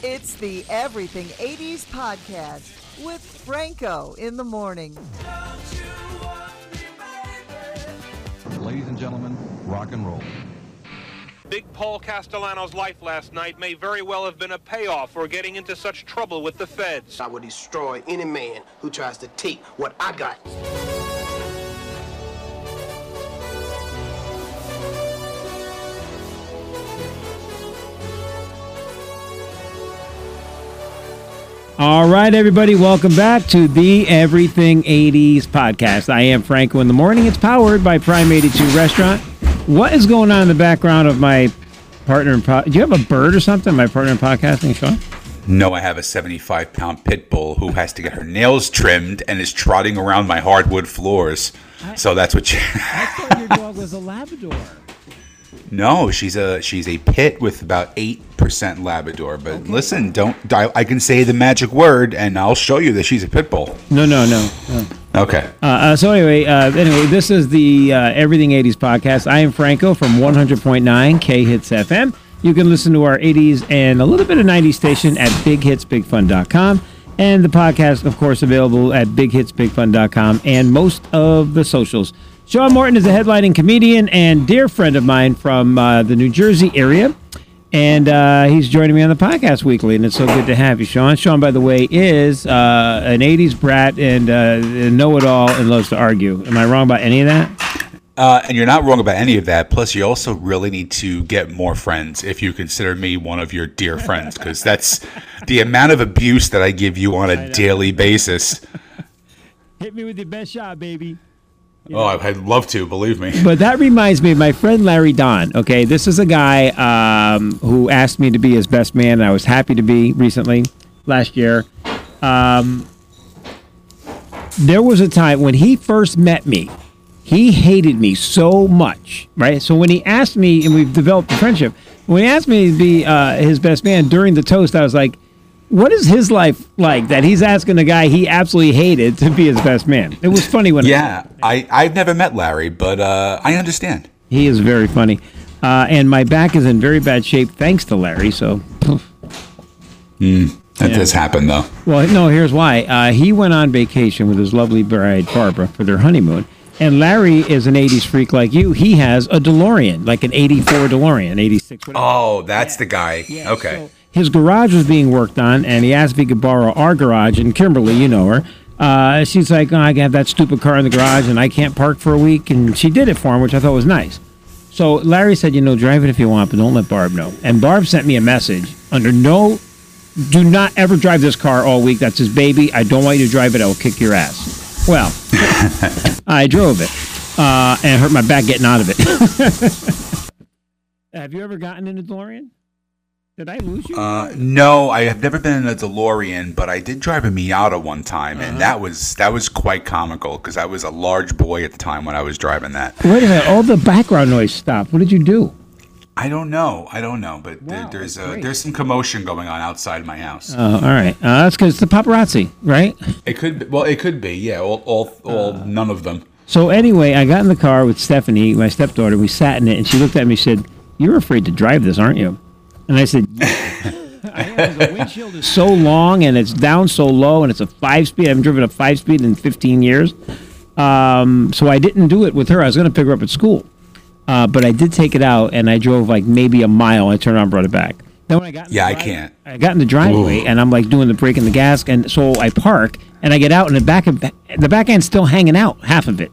It's the Everything 80s podcast with Franco in the morning. Ladies and gentlemen, rock and roll. Big Paul Castellano's life last night may very well have been a payoff for getting into such trouble with the feds. I will destroy any man who tries to take what I got. All right, everybody, welcome back to the Everything 80s podcast. I am Franco in the morning. It's powered by Prime 82 Restaurant. What is going on in the background of my partner in po- Do you have a bird or something? My partner in podcasting, Sean? No, I have a 75 pound pit bull who has to get her nails trimmed and is trotting around my hardwood floors. So that's what you. I thought your dog was a Labrador. No, she's a she's a pit with about eight percent Labrador. But listen, don't I, I can say the magic word and I'll show you that she's a pit bull. No, no, no. no. Okay. Uh, uh, so anyway, uh, anyway, this is the uh, Everything 80s podcast. I am Franco from 100.9 K Hits FM. You can listen to our 80s and a little bit of 90s station at bighitsbigfun.com. And the podcast, of course, available at bighitsbigfun.com and most of the socials. Sean Morton is a headlining comedian and dear friend of mine from uh, the New Jersey area. And uh, he's joining me on the podcast weekly, and it's so good to have you, Sean. Sean, by the way, is uh, an 80s brat and uh, know it all and loves to argue. Am I wrong about any of that? Uh, and you're not wrong about any of that. Plus, you also really need to get more friends if you consider me one of your dear friends, because that's the amount of abuse that I give you on a daily basis. Hit me with your best shot, baby. Oh, I'd love to, believe me. But that reminds me of my friend Larry Don. Okay, this is a guy um, who asked me to be his best man, and I was happy to be recently, last year. Um, there was a time when he first met me, he hated me so much, right? So when he asked me, and we've developed a friendship, when he asked me to be uh, his best man during the toast, I was like, what is his life like that he's asking a guy he absolutely hated to be his best man? It was funny when Yeah, I, I've never met Larry, but uh, I understand. He is very funny. Uh, and my back is in very bad shape thanks to Larry. So, poof. That does happen, though. well, no, here's why. Uh, he went on vacation with his lovely bride, Barbara, for their honeymoon. And Larry is an 80s freak like you. He has a DeLorean, like an 84 DeLorean, 86. whatever. Oh, that's the guy. Yeah, okay. so his garage was being worked on, and he asked if he could borrow our garage. And Kimberly, you know her, uh, she's like, oh, I have that stupid car in the garage, and I can't park for a week. And she did it for him, which I thought was nice. So Larry said, you know, drive it if you want, but don't let Barb know. And Barb sent me a message under no, do not ever drive this car all week. That's his baby. I don't want you to drive it. I will kick your ass. Well, I drove it uh, and hurt my back getting out of it. have you ever gotten in a DeLorean? Did I lose you? Uh, no, I have never been in a DeLorean, but I did drive a Miata one time, Uh-huh. and that was that was quite comical because I was a large boy at the time when I was driving that. Wait a minute! All the background noise stopped. What did you do? I don't know, I don't know, but there, there's a, great. there's some commotion going on outside my house. Oh, all right. Uh, that's because it's the paparazzi, right? it could, be, well, it could be, yeah, all, all, all Uh. none of them. So anyway, I got in the car with Stephanie, my stepdaughter. We sat in it, and she looked at me and said, "You're afraid to drive this, aren't you?" And I said, "Yeah." I am. The windshield is so long, and it's down so low, and it's a five-speed. I haven't driven a five-speed in 15 years. Um, so I didn't do it with her. I was going to pick her up at school. Uh, but I did take it out, and I drove like maybe a mile. I turned around, and brought it back. Then when I got in the Yeah, I can't. I got in the driveway, Ooh. and I'm like doing the brake and the gas, and so I park, and I get out, and the back of the back end's still hanging out, half of it.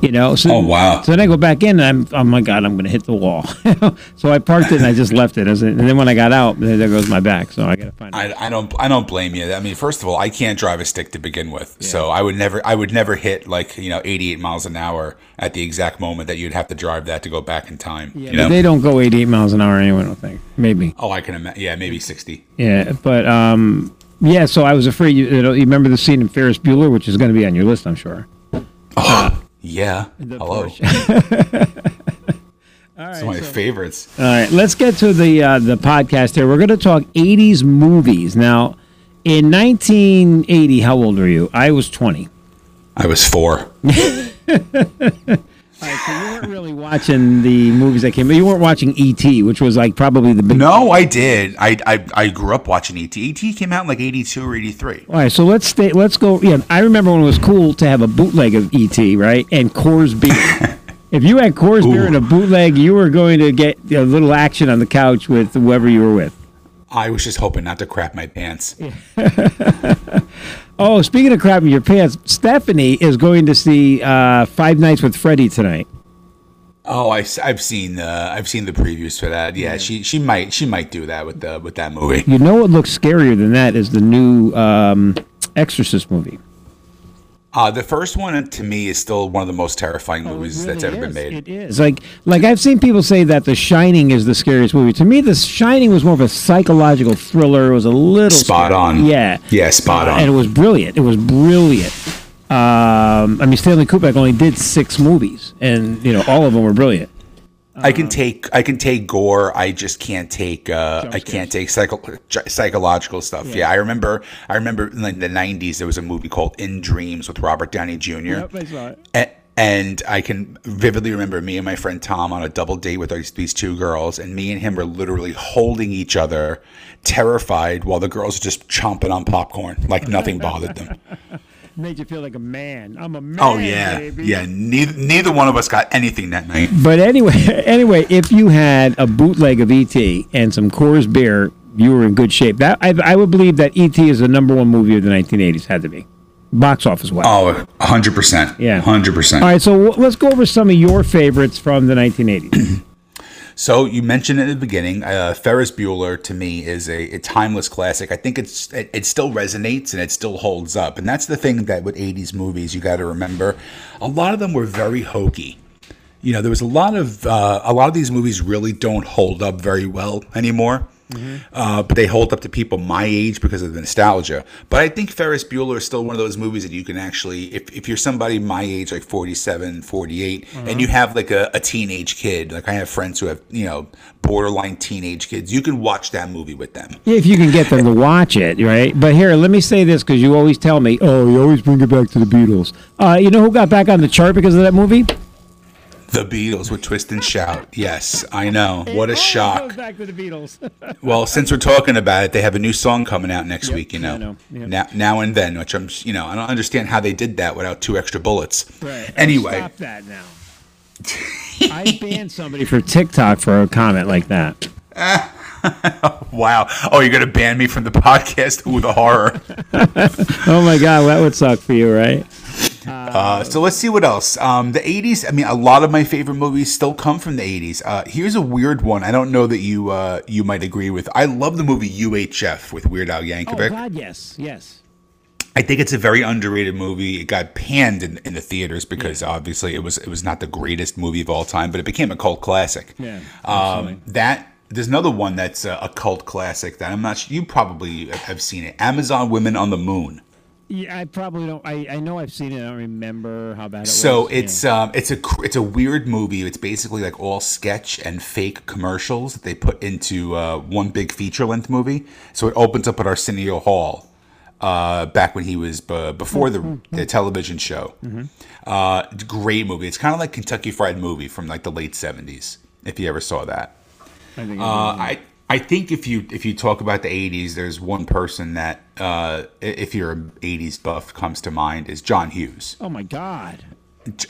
You know. So, Oh, wow. So then I go back in, and I'm oh my god, I'm going to hit the wall. so I parked it, and I just left it. And then when I got out, there goes my back. So I got to find. I, I don't I don't blame you. I mean, first of all, I can't drive a stick to begin with, so I would never I would never hit like you know 88 miles an hour at the exact moment that you'd have to drive that to go back in time. yeah, you know? they don't go 88 miles an hour anyway. I don't think. Maybe. oh, I can imagine. Yeah, maybe 60. Yeah, but um, yeah. So I was afraid. You, you, know, you remember the scene in Ferris Bueller, which is going to be on your list, I'm sure. Yeah. The Hello. Porsche. It's one of my favorites. All right, let's get to the uh, the podcast here. We're going to talk 80s movies. Now, in 1980, how old were you? I was 20. I was four. Right, so you weren't really watching the movies that came, but you weren't watching E.T., which was like probably the big. No, I did. I, I I grew up watching ET. ET came out in like eighty two or eighty three. All right, so let's stay. Let's go. Yeah, I remember when it was cool to have a bootleg of E.T. Right, and Coors beer. if you had Coors beer and a bootleg, you were going to get a little action on the couch with whoever you were with. I was just hoping not to crap my pants. Oh, speaking of crapping your pants, Stephanie is going to see uh, Five Nights with Freddy tonight. Oh, I, have seen uh, I've seen the previews for that. Yeah, she she might she might do that with the with that movie. You know what looks scarier than that is the new um, Exorcist movie. Uh, the first one to me is still one of the most terrifying movies that's ever been made. It is like like I've seen people say that The Shining is the scariest movie. To me, The Shining was more of a psychological thriller. It was a little Spot scary. on. Yeah, Yeah, spot on. and it was brilliant. It was brilliant. Um, I mean, Stanley Kubrick only did six movies, and you know all of them were brilliant. I can take I can take gore. I just can't take uh, I can't take psycho, psychological stuff. Yeah. I remember I remember in the '90s there was a movie called In Dreams with Robert Downey Jr. Yep, I saw it. A- and I can vividly remember me and my friend Tom on a double date with these, these two girls, and me and him were literally holding each other, terrified, while the girls were just chomping on popcorn like nothing bothered them. Made you feel like a man. I'm a oh, man. Oh yeah, baby. yeah. Neither neither one of us got anything that night. But anyway, anyway, if you had a bootleg of ET and some Coors beer, you were in good shape. That I, I would believe that ET is the number one movie of the 1980s. Had to be box office wise. Oh, 100%. Yeah. 100%. All right, so w- let's go over some of your favorites from the 1980s. So you mentioned at the beginning, uh, Ferris Bueller to me is a, a timeless classic. I think it's it, it still resonates and it still holds up, and that's the thing that with '80s movies you got to remember. A lot of them were very hokey. You know, there was a lot of uh, a lot of these movies really don't hold up very well anymore. Uh, but they hold up to people my age because of the nostalgia. But I think Ferris Bueller is still one of those movies that you can actually, if, if you're somebody my age, like 47, 48, and you have like a, a teenage kid, like I have friends who have, you know, borderline teenage kids, you can watch that movie with them. if you can get them to watch it, right? But here, let me say this because you always tell me, oh, you always bring it back to the Beatles. Uh, you know who got back on the chart because of that movie? The Beatles with Twist and Shout. Yes, I know. What a shock. back to the Beatles. Well, since we're talking about it, they have a new song coming out next week. You know, know. Yep. now now and then, which I'm, you know, I don't understand how they did that without two extra bullets. Right. Oh, anyway, Stop that now. I banned somebody for TikTok for a comment like that. wow. Oh, you're gonna ban me from the podcast? Ooh, the horror. Oh my god, that would suck for you, right? Uh, so let's see what else. Um, the '80s. I mean, a lot of my favorite movies still come from the '80s. Uh, here's a weird one. I don't know that you uh, you might agree with. I love the movie UHF with Weird Al Yankovic. Oh god, yes, yes. I think it's a very underrated movie. It got panned in, in the theaters because obviously it was it was not the greatest movie of all time, but it became a cult classic. Yeah, Um, that there's another one that's a, a cult classic that I'm not sure you probably have seen it. Amazon Women on the Moon. Yeah, I probably don't. I, I know I've seen it. I don't remember how bad it So was. So it's um it's a it's a weird movie. It's basically like all sketch and fake commercials that they put into uh, one big feature length movie. So it opens up at Arsenio Hall. Uh, back when he was b- before the, the television show, uh, it's a great movie. It's kind of like Kentucky Fried Movie from like the late seventies. If you ever saw that, I think uh, I I think if you if you talk about the '80s, there's one person that uh, if you're an '80s buff comes to mind is John Hughes. oh my god.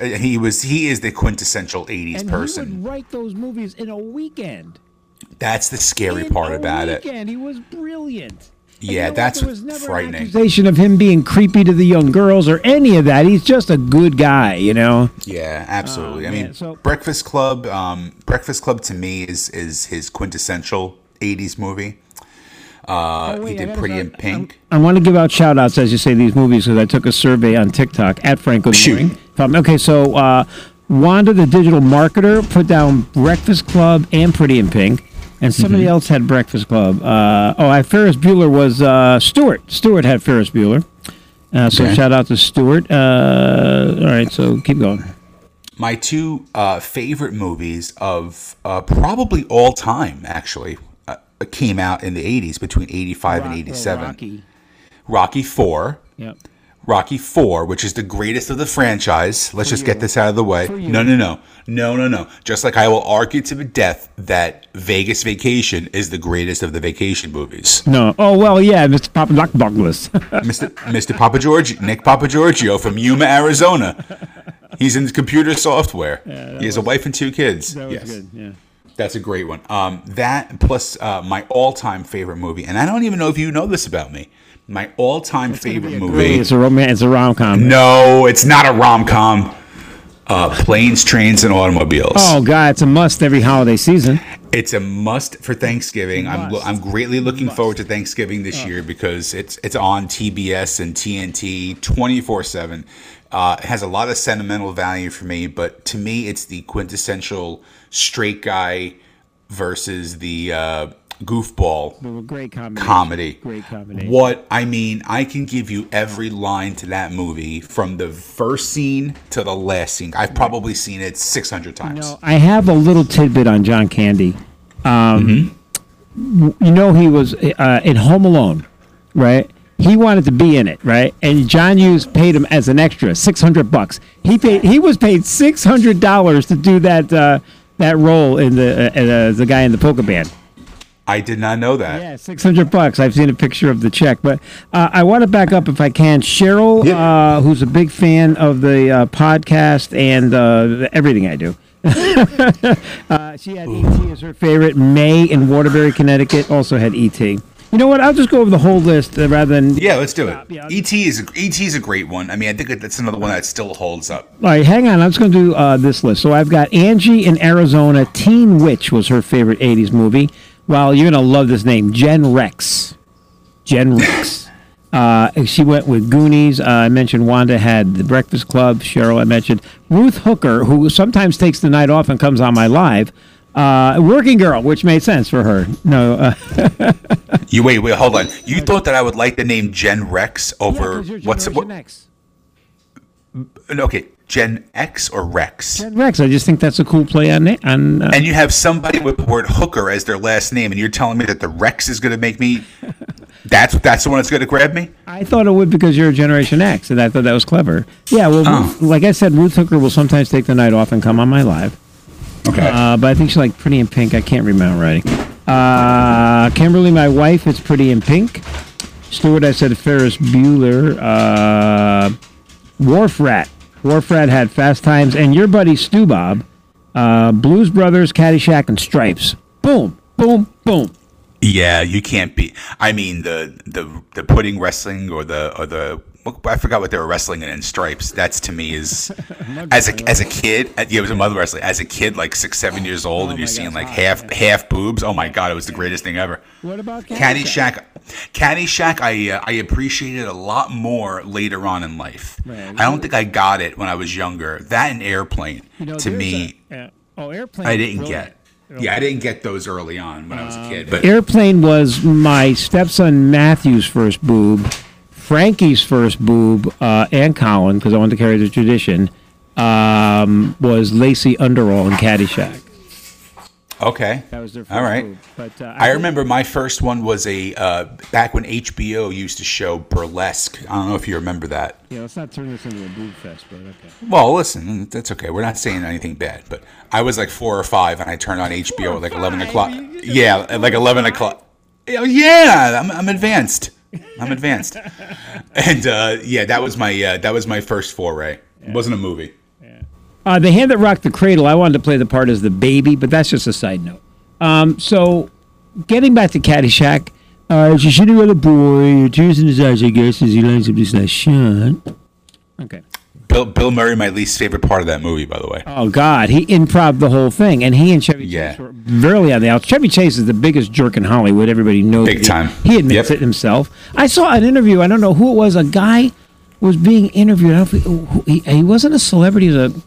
He was he is the quintessential '80s And person. he would write those movies in a weekend. That's the scary In part about it. weekend. He was brilliant. And Yeah, you know what? that's There what's was never an accusation of him being creepy to the young girls or any of that. He's just a good guy, you know. Yeah, absolutely. I Oh, man, mean, so- Breakfast Club. Um, Breakfast Club to me is is his quintessential '80s movie. Uh, wait, he did Pretty in Pink. I want to give out shout outs as you say these movies because I took a survey on TikTok at Franco Shoot. Morning. Okay, so uh, Wanda, the digital marketer, put down Breakfast Club and Pretty in Pink, and somebody Mm-hmm. else had Breakfast Club. Uh, oh, I Ferris Bueller was uh, Stewart. Stewart had Ferris Bueller. Uh, so Okay. shout out to Stewart. Uh, all right, so keep going. My two uh, favorite movies of uh, probably all time actually came out in the '80s between '85 and Rock- '87. Rocky. Rocky Four. Yep. Rocky Four, which is the greatest of the franchise. Let's just get this out of the way. No, no, no, no, no, no. Just like I will argue to the death that Vegas Vacation is the greatest of the vacation movies. No. Oh well, yeah, Mr. Papa Doc Douglas. Mr. Mr. Papa George, Nick Papa Giorgio from Yuma, Arizona. He's in computer software. he has a wife and two kids. that was yes. good. Yeah. That's a great one. Um, that plus uh, my all-time favorite movie, and I don't even know if you know this about me. My all-time favorite movie. It's a romance. It's a rom com. No, it's not a rom-com. Uh, planes, trains, and automobiles. Oh God, it's a must every holiday season. It's a must for Thanksgiving. I'm Must. I'm greatly looking forward to Thanksgiving this year because it's it's on TBS and TNT 24 seven. Uh, it has a lot of sentimental value for me, but to me, it's the quintessential straight guy versus the uh, goofball Great comedy. comedy. Great comedy. What I mean, I can give you every line to that movie from the first scene to the last scene. I've probably seen it 600 times. No, I have a little tidbit on John Candy. Um, w- You know, he was uh, in Home Alone, right? He wanted to be in it, right? And John Hughes paid him as an extra six hundred bucks. He paid. He was paid six hundred dollars to do that uh, that role in the uh, uh, the guy in the polka band. I did not know that. Yeah, six hundred bucks. I've seen a picture of the check, but uh, I want to back up if I can. Cheryl, Yep. uh, who's a big fan of the uh, podcast and uh, everything I do. uh, she had ET as her favorite. May in Waterbury, Connecticut, also had ET. You know what? I'll just go over the whole list uh, rather than. Yeah, let's do it. Yeah. ET is a, ET is a great one. I mean, I think that's another one that still holds up. All right, hang on. I'm just going to do uh, this list. So I've got Angie in Arizona. Teen Witch was her favorite 80s movie. Well, you're going to love this name Jen Rex. Jen Rex. Uh, she went with Goonies. Uh, I mentioned Wanda had The Breakfast Club. Cheryl, I mentioned. Ruth Hooker, who sometimes takes the night off and comes on my live. Uh, working Girl, which made sense for her. No, uh, You wait, wait, hold on. You thought that I would like the name Gen Rex over what's what? X. Okay, Gen X or Rex? Jen Rex. I just think that's a cool play on, na- on uh, And you have somebody with the word hooker as their last name, and you're telling me that the Rex is going to make me. That's that's the one that's going to grab me. I thought it would because you're a Generation X, and I thought that was clever. Yeah, well, Oh. Ruth- like I said, Ruth Hooker will sometimes take the night off and come on my live. Okay. Uh, but I think she's like Pretty in Pink. I can't remember writing. Uh, Kimberly, my wife, is Pretty in Pink. Stuart, I said Ferris Bueller. Uh, Wharf Rat. Wharf Rat had Fast Times, and your buddy Stu Bob. Uh, Blues Brothers, Caddyshack, and Stripes. Boom, boom, boom. Yeah, you can't be. I mean, the the the pudding wrestling or the or the I forgot what they were wrestling in in stripes. That's to me is as a as a kid. uh, Yeah, it was a mother wrestling. As a kid, like six seven years old, and you're seeing like half half boobs. Oh my god, it was the greatest thing ever. What about Caddyshack? Caddyshack, I uh, I appreciated a lot more later on in life. Right. I don't think I got it when I was younger. That and airplane You know, to me, a- yeah. oh, airplane. I didn't brilliant. get. Yeah, I didn't get those early on when I was a kid. But Airplane was my stepson Matthew's first boob, Frankie's first boob, uh, and Colin, because I wanted to carry the tradition, um, was Lacey Underall in Caddyshack. okay, That was their first All right. boob. But uh, I remember my first one was a uh, back when HBO used to show burlesque. I don't know if you remember that. Yeah, let's not turn this into a boob fest, but okay. Well, listen, that's okay. We're not saying anything bad, but I was like four or five, and I turned on HBO at like eleven o'clock. Yeah, at like eleven o'clock. Yeah, Yeah, I'm, I'm advanced. I'm advanced. And uh, yeah, that was my uh, that was my first foray. It wasn't a movie. Uh, the hand that rocked the cradle. I wanted to play the part as the baby, but that's just a side note. Um, so, getting back to Caddyshack, uh, she's sitting with a boy, tears in his eyes, I guess, as he lines up this nice shot. Bill Bill Murray, my least favorite part of that movie, by the way. Oh God, he improv the whole thing, and he and Chevy Yeah. Chase were really on the outs. Chevy Chase is the biggest jerk in Hollywood. Everybody knows. Big time. He admits Yep. it himself. I saw an interview. I don't know who it was. A guy was being interviewed. I don't he, he, he wasn't a celebrity. He was a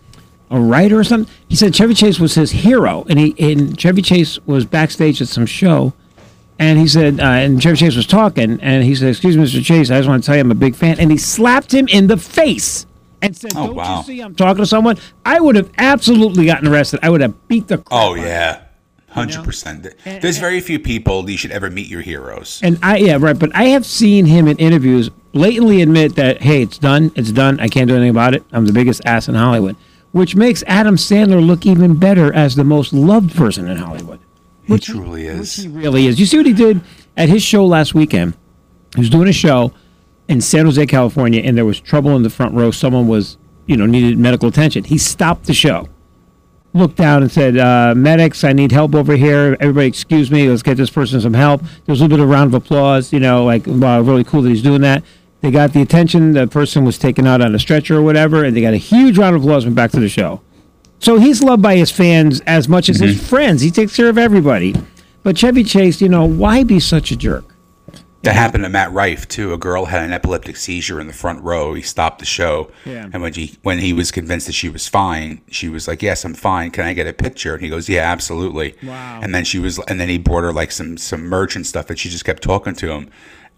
a writer or something. He said Chevy Chase was his hero, and he and Chevy Chase was backstage at some show, and he said, uh, and Chevy Chase was talking, and he said, "Excuse me, Mr. Chase, I just want to tell you I'm a big fan," and he slapped him in the face and said, Oh, "Don't wow. you see I'm talking to someone?" I would have absolutely gotten arrested. I would have beat the. crap Oh out of him. yeah, hundred percent. There's very few people you should ever meet your heroes. And I yeah right, but I have seen him in interviews blatantly admit that hey, it's done, it's done. I can't do anything about it. I'm the biggest ass in Hollywood, which makes Adam Sandler look even better as the most loved person in Hollywood. He truly is. He really is. You see what he did at his show last weekend? He was doing a show in San Jose, California, and there was trouble in the front row. Someone was, you know, needed medical attention. He stopped the show, looked down, and said, uh, "Medics, I need help over here. Everybody, excuse me. Let's get this person some help." There was a little bit of round of applause. You know, like wow, really cool that he's doing that. They got the attention. The person was taken out on a stretcher or whatever, and they got a huge round of applause. Went back to the show. So he's loved by his fans as much as his friends. He takes care of everybody. But Chevy Chase, you know, why be such a jerk? That happened to Matt Rife too. A girl had an epileptic seizure in the front row. He stopped the show, Yeah. and when he when he was convinced that she was fine, she was like, "Yes, I'm fine. Can I get a picture?" And he goes, "Yeah, absolutely." Wow. And then she was, and then he brought her like some some merch and stuff, and she just kept talking to him.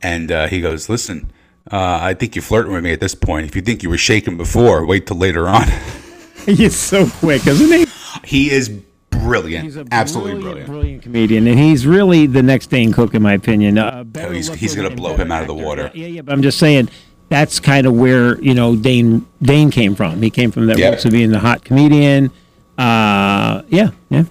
And uh, he goes, "Listen, uh, I think you're flirting with me at this point. If you think you were shaken before, wait till later on." He's so quick, isn't he? he is brilliant, He's a absolutely brilliant, brilliant. comedian, and he's really the next Dane Cook, in my opinion. Uh, Oh, he's- he's gonna blow him out of the water. Yeah, yeah, but I'm just saying that's kind of where you know Dane Dane came from. He came from that Yeah. roots of being the hot comedian. Uh, yeah, yeah.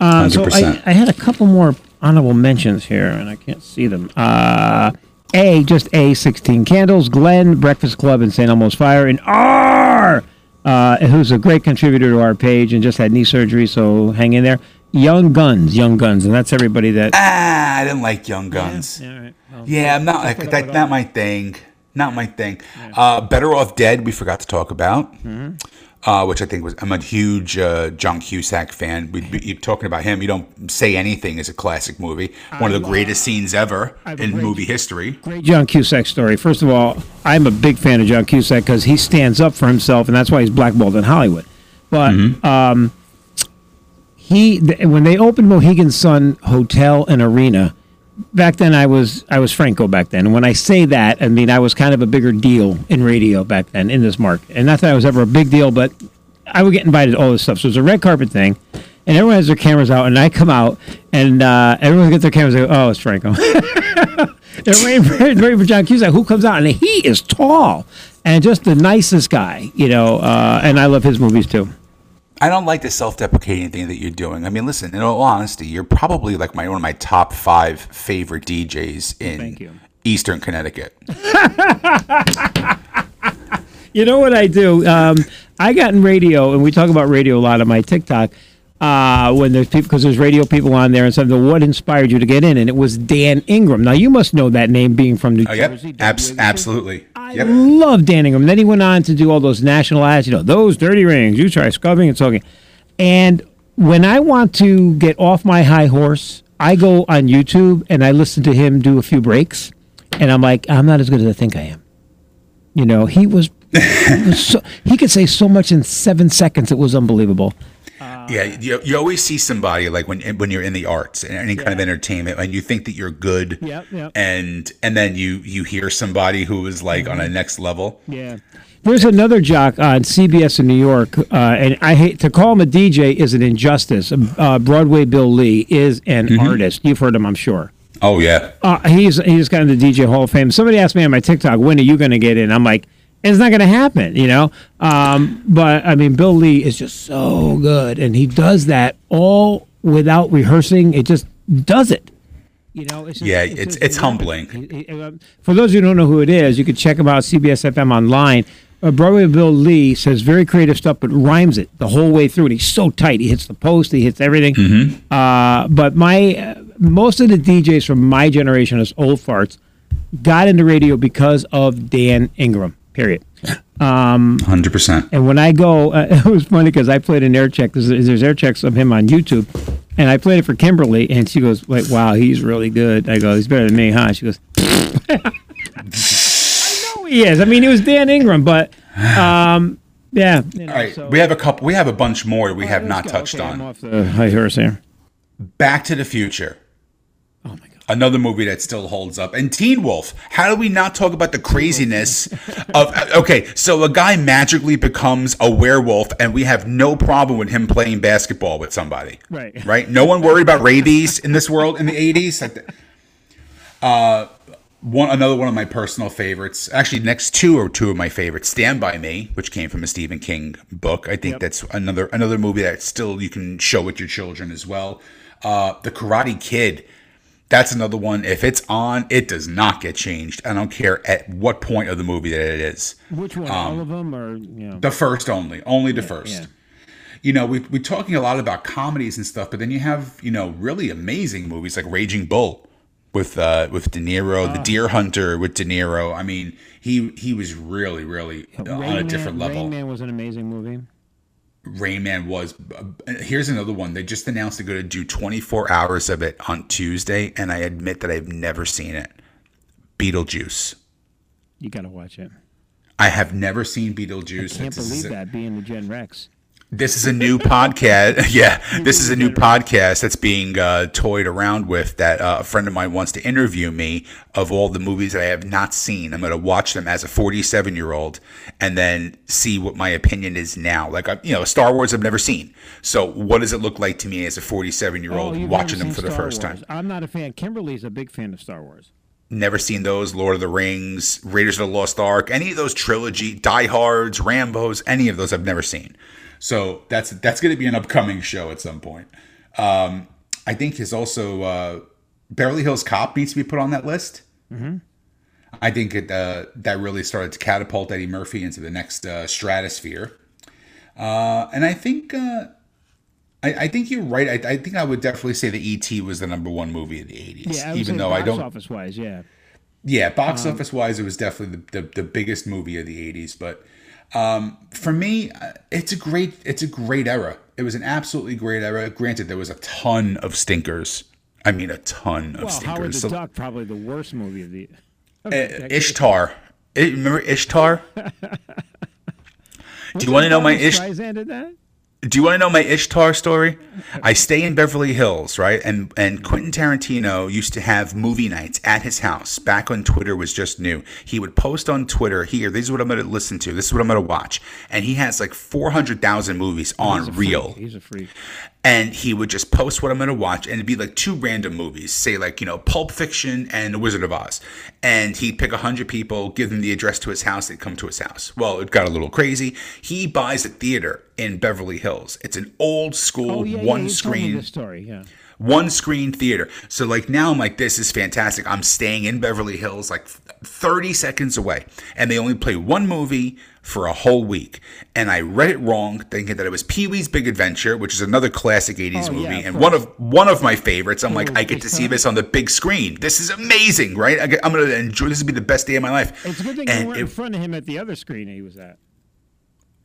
Uh, so I, 100%. I had a couple more honorable mentions here, and I can't see them. Uh, a just A sixteen candles. Glenn Breakfast Club and St. Elmo's Fire, and R, uh, who's a great contributor to our page and just had knee surgery, so hang in there. Young Guns, Young Guns, and that's everybody that. Ah, I didn't like Young Guns. Yeah, all right. Well, Yeah, I'm not like that. Not my thing. Not my thing. Uh, Better Off Dead. We forgot to talk about, Mm-hmm. Uh, which I think was. I'm a huge uh, John Cusack fan. We, you're talking about him. You don't say anything is a classic movie. One of the greatest scenes ever in great- movie history. Great John Cusack story. First of all, I'm a big fan of John Cusack because he stands up for himself, and that's why he's blackballed in Hollywood. But um, he, th- when they opened Mohegan Sun Hotel and Arena, back then I was I was Franco back then. And when I say that, I mean I was kind of a bigger deal in radio back then in this market. And not that I was ever a big deal, but I would get invited to all this stuff. So it was a red carpet thing. And everyone has their cameras out, and I come out, and uh, everyone gets their cameras. Oh, it's Franco. They're waiting waiting for John Cusack, who comes out, and he is tall and just the nicest guy, you know. Uh, and I love his movies too. I don't like the self-deprecating thing that you're doing. I mean, listen. In all honesty, you're probably like my one of my top five favorite DJs in Eastern Connecticut. You know what I do? Um, I got in radio, and we talk about radio a lot on my TikTok. Uh, when there's people, because there's radio people on there, and something. What inspired you to get in? And it was Dan Ingram. Now you must know that name, being from New Oh, yep, Abs- WABC. absolutely. I Yep. love Dan Ingram. Then he went on to do all those national ads. You know, those dirty rings. You try scrubbing and talking. And when I want to get off my high horse, I go on YouTube and I listen to him do a few breaks, and I'm like, I'm not as good as I think I am. You know, he was. he, was so, he could say so much in seven seconds. It was unbelievable. Yeah, you, you always see somebody like when when you're in the arts and any kind of entertainment, and you think that you're good, Yep, yep. and and then you you hear somebody who is like on a next level. Yeah. There's another jock on CBS in New York, uh, and I hate to call him a DJ is an injustice. Uh, Broadway Bill Lee is an artist. You've heard him, I'm sure. Oh yeah, Uh, he's he's got in the DJ Hall of Fame. Somebody asked me on my TikTok, when are you going to get in? I'm like, it's not going to happen, you know. Um, but I mean, Bill Lee is just so good, and he does that all without rehearsing. It just does it. You know, it's just, Yeah, it's- just it's humbling. He- he- um, For those who don't know who it is, you can check him out CBS FM online. Uh, Broadway Bill Lee says very creative stuff, but rhymes it the whole way through. And he's so tight. He hits the post. He hits everything. Mm-hmm. Uh, but my uh, most of the DJs from my generation, as old farts, got into radio because of Dan Ingram. Period. hundred percent. And when I go, uh, it was funny because I played an air check. There's, there's air checks of him on YouTube, and I played it for Kimberly, and she goes, "Like, wow, he's really good." I go, "He's better than me, huh?" She goes, "I know he is. I mean, it was Dan Ingram, but um, yeah." You know, All right, so- we have a couple. We have a bunch more we have not go. touched Okay, I'm on. off the high horse here. Back to the Future. Oh my god. Another movie that still holds up. And Teen Wolf. How do we not talk about the craziness of. Okay, so a guy magically becomes a werewolf, and we have no problem with him playing basketball with somebody. Right. Right? No one worried about rabies in this world in the 80s. Like, Uh, one another one of my personal favorites. Actually, next two are two of my favorites. Stand by Me, which came from a Stephen King book. I think Yep. that's another another movie that still you can show with your children as well. Uh, the Karate Kid. That's another one. If it's on, it does not get changed. I don't care at what point of the movie that it is. Which one? All of them, or you know? The first only, only the first. yeah. You know, we we're talking a lot about comedies and stuff, but then you have you know really amazing movies like Raging Bull with uh, with De Niro. The Deer Hunter with De Niro. I mean, he he was really really uh, on a different Man, level. Rain Man was an amazing movie. Rain Man was. Uh, here's another one. They just announced they're going to do 24 hours of it on Tuesday, and I admit that I've never seen it. Beetlejuice. You got to watch it. I have never seen Beetlejuice. I can't is believe that being the Gen Rex. This is a new podcast. Yeah, this is a new podcast that's being uh, toyed around with. That uh, a friend of mine wants to interview me of all the movies that I have not seen. I'm going to watch them as a 47 year old, and then see what my opinion is now. Like I, you know, Star Wars I've never seen. So what does it look like to me as a 47 year old Oh, watching them for seen the first Wars. time? I'm not a fan. Kimberly's a big fan of Star Wars. Never seen those. Lord of the Rings, Raiders of the Lost Ark, any of those trilogy, Die Hards, Rambo's, any of those I've never seen. So that's that's going to be an upcoming show at some point. Um, I think is also uh, Beverly Hills Cop needs to be put on that list. Mm-hmm. I think it, uh, that really started to catapult Eddie Murphy into the next uh, stratosphere. Uh, and I think uh, I, I think you're right. I, I think I would definitely say the ET was the number one movie of the '80s, Yeah, even though I don't. Box office wise, yeah. Yeah, box office wise, it was definitely the, the, the biggest movie of the '80s. But um, for me, uh, it's a great it's a great era. It was an absolutely great era. Granted, there was a ton of stinkers. I mean, a ton of Well, Howard the stinkers. So- Duck, probably the worst movie of the. of uh, the. Ishtar. Remember Ishtar? Do you want to know my Barbra Ish? Streisand did that? Do you want to know my Ishtar story? I stay in Beverly Hills, right? And and Quentin Tarantino used to have movie nights at his house back when Twitter was just new. He would post on Twitter, "Here, this is what I'm going to listen to. This is what I'm going to watch." And he has like 400,000 movies on He's a freak. reel He's a freak. And he would just post what I'm going to watch, and it'd be like two random movies, say like you know Pulp Fiction and The Wizard of Oz, and he'd pick a hundred people, give them the address to his house, they'd come to his house. Well, it got a little crazy. He buys a theater in Beverly Hills. It's an old school Oh yeah, one yeah, you told me screen story. Yeah. One screen theater. So like now I'm like this is fantastic. I'm staying in Beverly Hills like 30 seconds away and they only play one movie for a whole week. And I read it wrong thinking that it was Pee-wee's Big Adventure, which is another classic 80s Oh, movie of and one of one of my favorites. I'm like Oh, I get to see this on the big screen. This is amazing, right? I get, I'm going to enjoy this will be the best day of my life. It's a good thing And you weren't it- in front of him at the other screen he was at.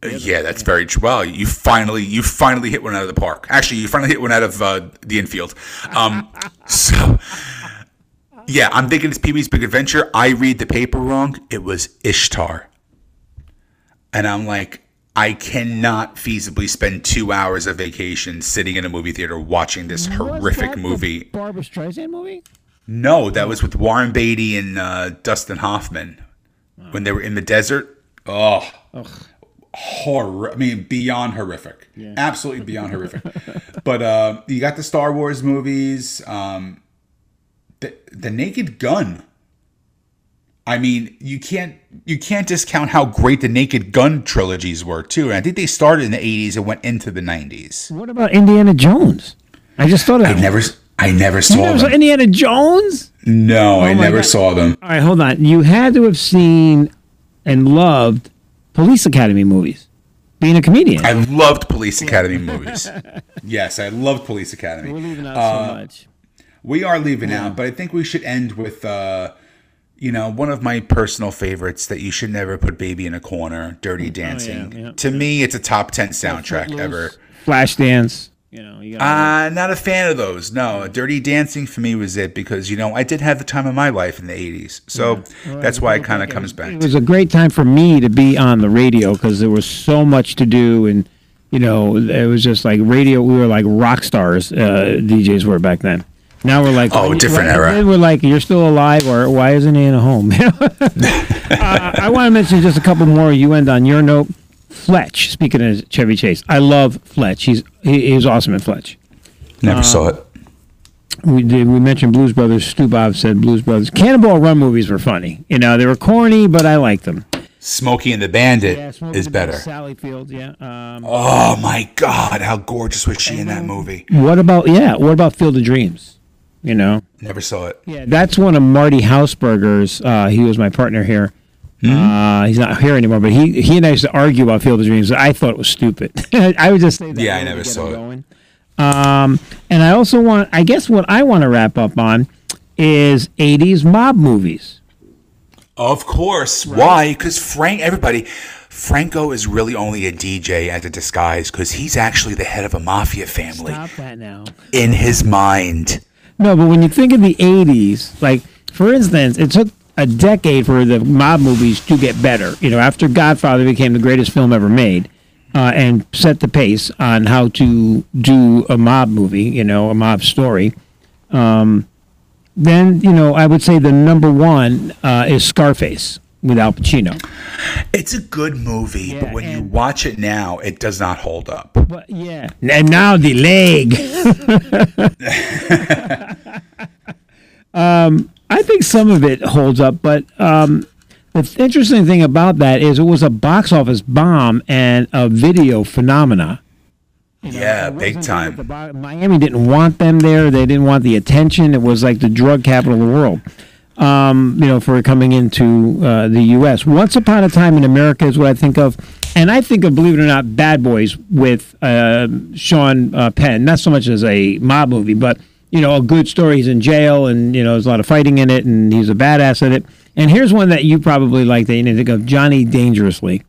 Yeah, that's very true. Well, you finally you finally hit one out of the park. Actually, you finally hit one out of uh, the infield. Um, so, yeah, I'm thinking it's Pee Wee's Big Adventure. I read the paper wrong. It was Ishtar, and I'm like, I cannot feasibly spend two hours of vacation sitting in a movie theater watching this Was horrific movie. Barbra Streisand movie? No, that was with Warren Beatty and uh, Dustin Hoffman when they were in the desert. Oh, horror! I mean, beyond horrific. Absolutely beyond horrific. But uh, you got the Star Wars movies, um, the the Naked Gun. I mean, you can't you can't discount how great the Naked Gun trilogies were too. And I think they started in the '80s and went into the '90s. What about Indiana Jones? I just thought of I never I never You saw never saw. Indiana Jones? No, I never God. saw them. All right, hold on. You had to have seen and loved Police Academy movies. Being a comedian, I loved Police Academy movies. Yes, I loved Police Academy. we're leaving out Uh, so much. We are leaving out, but I think we should end with, uh, you know, one of my personal favorites that you should never put Baby in a Corner, Dirty Dancing. Oh, yeah. To me, it's a top 10 soundtrack Footloose, ever. Flashdance. You know, you got. Uh, not a fan of those. No, Dirty Dancing for me was it because, you know, I did have the time of my life in the 80s. So that's why it kind of comes back. it was a great time for me to be on the radio because there was so much to do and you know it was just like radio we were like rock stars uh, djs were back then now we're like Oh, different why- era. we're like you're still alive or why isn't he in a home uh, i want to mention just a couple more you end on your note fletch speaking of chevy chase i love fletch he's he, he was awesome in fletch Never saw it. we did. We mentioned Blues Brothers. Stu Bob said Blues Brothers. Cannonball Run movies were funny. You know, they were corny, but I liked them. Smokey and the Bandit Yeah, is the better. Sally Field. Yeah. Um, Oh my God, how gorgeous was she in that movie? what about yeah? What about Field of Dreams? You know. Never saw it. Yeah, that's one of Marty Hausberger's. Uh, he was my partner here. Hmm? Uh, he's not here anymore, but he he and I used to argue about Field of Dreams. I thought it was stupid. I would just say that. Yeah, I never saw it. Going. Um, and I also want. I guess what I want to wrap up on is '80s mob movies. Of course. Why? Because Frank, everybody, Franco is really only a DJ at a disguise because he's actually the head of a mafia family Stop that now. in his mind. No, but when you think of the '80s, like for instance, it took a decade for the mob movies to get better. You know, after Godfather became the greatest film ever made, uh, and set the pace on how to do a mob movie. You know, a mob story. Um, then you know, I would say the number one uh, is Scarface with Al Pacino. It's a good movie, Yeah, but when you watch it now, it does not hold up. But yeah, and now the leg. um, I think some of it holds up, but um, the interesting thing about that is it was a box office bomb and a video phenomena. yeah, big time. the bo- Miami didn't want them there. They didn't want the attention. It was like the drug capital of the world. Um, you know, for coming into uh, the U.S. Once upon a time in America is what I think of, and I think of, believe it or not, Bad Boys with uh, Sean uh, Penn. Not so much as a mob movie, but you know, a good story. He's in jail, and you know, there's a lot of fighting in it, and he's a badass at it. And here's one that you probably like that you need to think of: Johnny Dangerously.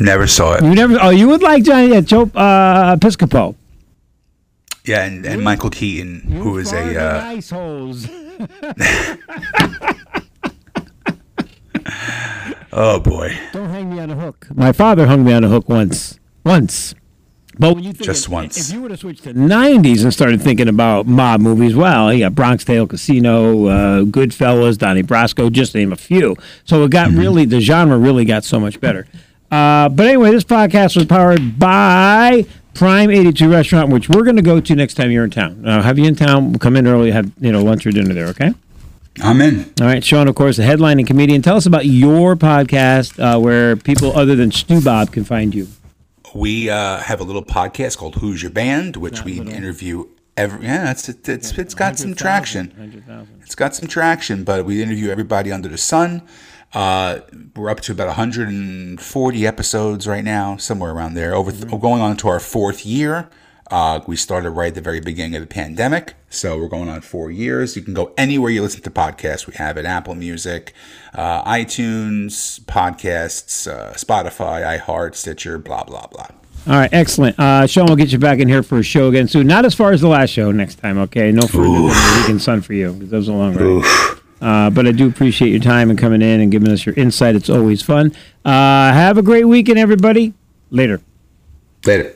Never saw it. You never? Oh, you would like Johnny uh, Joe uh, Episcopo. Yeah, and, and Michael Keaton, who is a. Uh, ice holes. oh boy. Don't hang me on a hook. My father hung me on a hook once. Once. But when you think Just of- once. if you were to switch to '90s and started thinking about mob movies, well, you got Bronx Tale, Casino, uh, Goodfellas, Donnie Brasco, just name a few. So it got really the genre really got so much better. Uh, but anyway, this podcast was powered by Prime 82 Restaurant, which we're going to go to next time you're in town. Uh, have you in town? Come in early, have you know lunch or dinner there, okay? I'm in. All right, Sean, of course, the headlining comedian. Tell us about your podcast uh, where people other than Stu Bob can find you. We uh, have a little podcast called Who's Your Band, which we interview every. Yeah, it's it's it's, it's got some traction. It's got some traction, but we interview everybody under the sun. Uh, we're up to about 140 episodes right now, somewhere around there. Over we're going on to our fourth year. Uh, we started right at the very beginning of the pandemic, so we're going on four years. You can go anywhere you listen to podcasts. We have it Apple Music, uh, iTunes, podcasts, uh, Spotify, iHeart, Stitcher, blah blah blah. All right, excellent. Uh, Sean, we'll get you back in here for a show again soon. Not as far as the last show next time, okay? No further than the weekend sun for you. 'cause That was a long ride. Uh, but I do appreciate your time and coming in and giving us your insight. It's always fun. Uh, have a great weekend, everybody. Later. Later.